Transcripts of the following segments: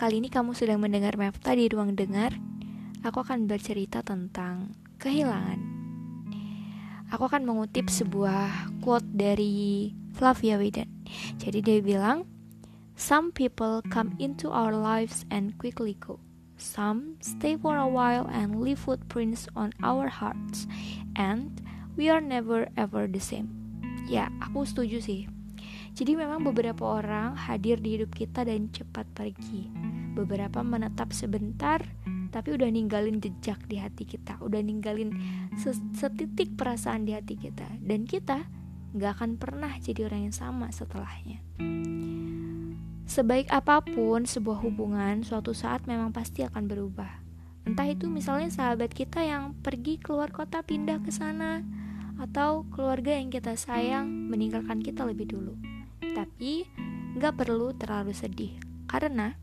Kali ini kamu sedang mendengar Mefta di ruang dengar. Aku akan bercerita tentang kehilangan. Aku akan mengutip sebuah quote dari Flavia Weden. Jadi dia bilang, Some people come into our lives and quickly go. Some stay for a while and leave footprints on our hearts. And we are never ever the same. Ya, aku setuju sih jadi memang beberapa orang hadir di hidup kita dan cepat pergi. Beberapa menetap sebentar, tapi udah ninggalin jejak di hati kita, udah ninggalin setitik perasaan di hati kita, dan kita nggak akan pernah jadi orang yang sama setelahnya. Sebaik apa pun sebuah hubungan, suatu saat memang pasti akan berubah. Entah itu misalnya sahabat kita yang pergi keluar kota pindah ke sana, atau keluarga yang kita sayang meninggalkan kita lebih dulu. Tapi nggak perlu terlalu sedih karena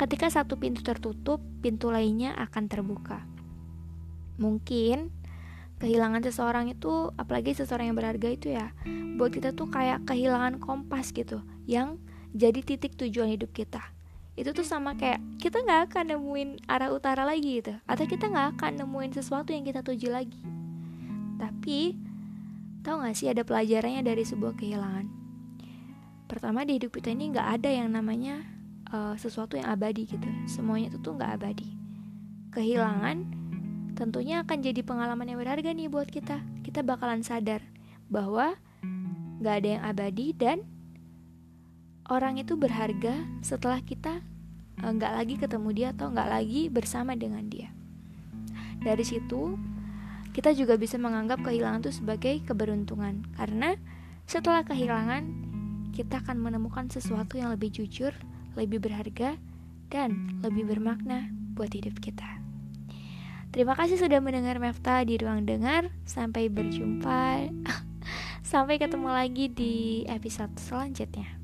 ketika satu pintu tertutup, pintu lainnya akan terbuka. Mungkin kehilangan seseorang itu, apalagi seseorang yang berharga itu ya, buat kita tuh kayak kehilangan kompas gitu, yang jadi titik tujuan hidup kita. Itu tuh sama kayak kita nggak akan nemuin arah utara lagi gitu, atau kita nggak akan nemuin sesuatu yang kita tuju lagi. Tapi tahu nggak sih ada pelajarannya dari sebuah kehilangan? Pertama di hidup kita ini nggak ada yang namanya uh, sesuatu yang abadi gitu. Semuanya itu tuh nggak abadi. Kehilangan tentunya akan jadi pengalaman yang berharga nih buat kita. Kita bakalan sadar bahwa nggak ada yang abadi dan orang itu berharga setelah kita eh, nggak uh, lagi ketemu dia atau nggak lagi bersama dengan dia. Dari situ kita juga bisa menganggap kehilangan itu sebagai keberuntungan. Karena setelah kehilangan kita akan menemukan sesuatu yang lebih jujur, lebih berharga, dan lebih bermakna buat hidup kita. Terima kasih sudah mendengar Mefta di ruang dengar. Sampai berjumpa. Sampai ketemu lagi di episode selanjutnya.